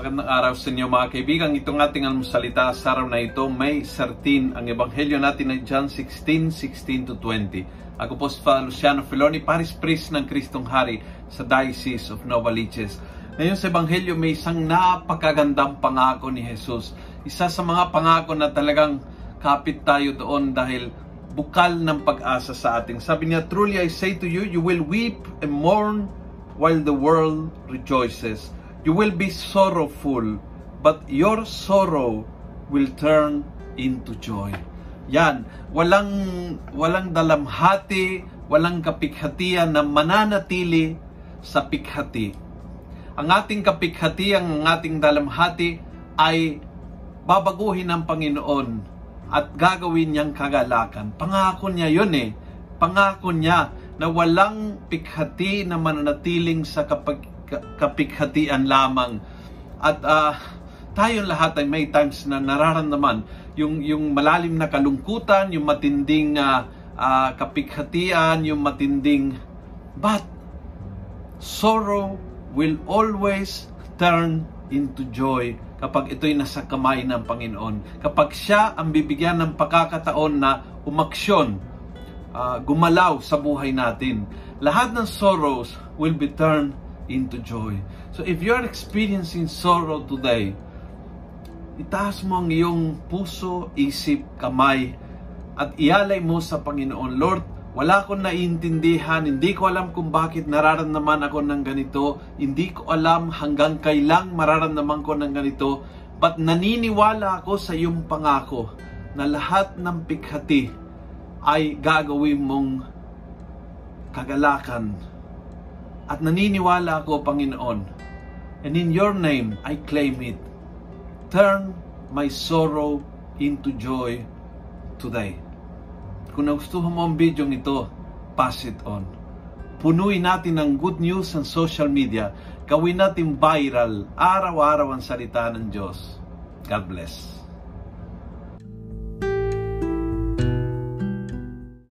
Magandang araw sa inyo mga kaibigan. Itong ating almusalita sa araw na ito may 13. Ang ebanghelyo natin ay John 16, 16 to 20. Ako po si Father Luciano Filoni, Paris Priest ng Kristong Hari sa Diocese of Novaliches. Ngayon sa ebanghelyo may isang napakagandang pangako ni Jesus. Isa sa mga pangako na talagang kapit tayo doon dahil bukal ng pag-asa sa ating. Sabi niya, Truly I say to you, you will weep and mourn while the world rejoices. You will be sorrowful, but your sorrow will turn into joy. Yan, walang walang dalamhati, walang kapighatian na mananatili sa pighati. Ang ating kapighati, ang ating dalamhati ay babaguhin ng Panginoon at gagawin niyang kagalakan. Pangako niya yun eh. Pangako niya na walang pighati na mananatiling sa kapag kapighatian lamang. At uh, tayong lahat ay may times na nararamdaman yung, yung malalim na kalungkutan, yung matinding uh, uh, kapighatian, yung matinding but sorrow will always turn into joy kapag ito'y nasa kamay ng Panginoon. Kapag siya ang bibigyan ng pagkakataon na umaksyon, uh, gumalaw sa buhay natin, lahat ng sorrows will be turned into joy. So if you're experiencing sorrow today, itaas mo ang iyong puso, isip, kamay, at ialay mo sa Panginoon. Lord, wala akong naiintindihan, hindi ko alam kung bakit nararamdaman ako ng ganito, hindi ko alam hanggang kailang mararamdaman ko ng ganito, but naniniwala ako sa iyong pangako na lahat ng pighati ay gagawin mong kagalakan at naniniwala ako, Panginoon. And in your name, I claim it. Turn my sorrow into joy today. Kung nagustuhan mo ang video ito, pass it on. Punuin natin ng good news sa social media. Gawin natin viral, araw-araw ang salita ng Diyos. God bless.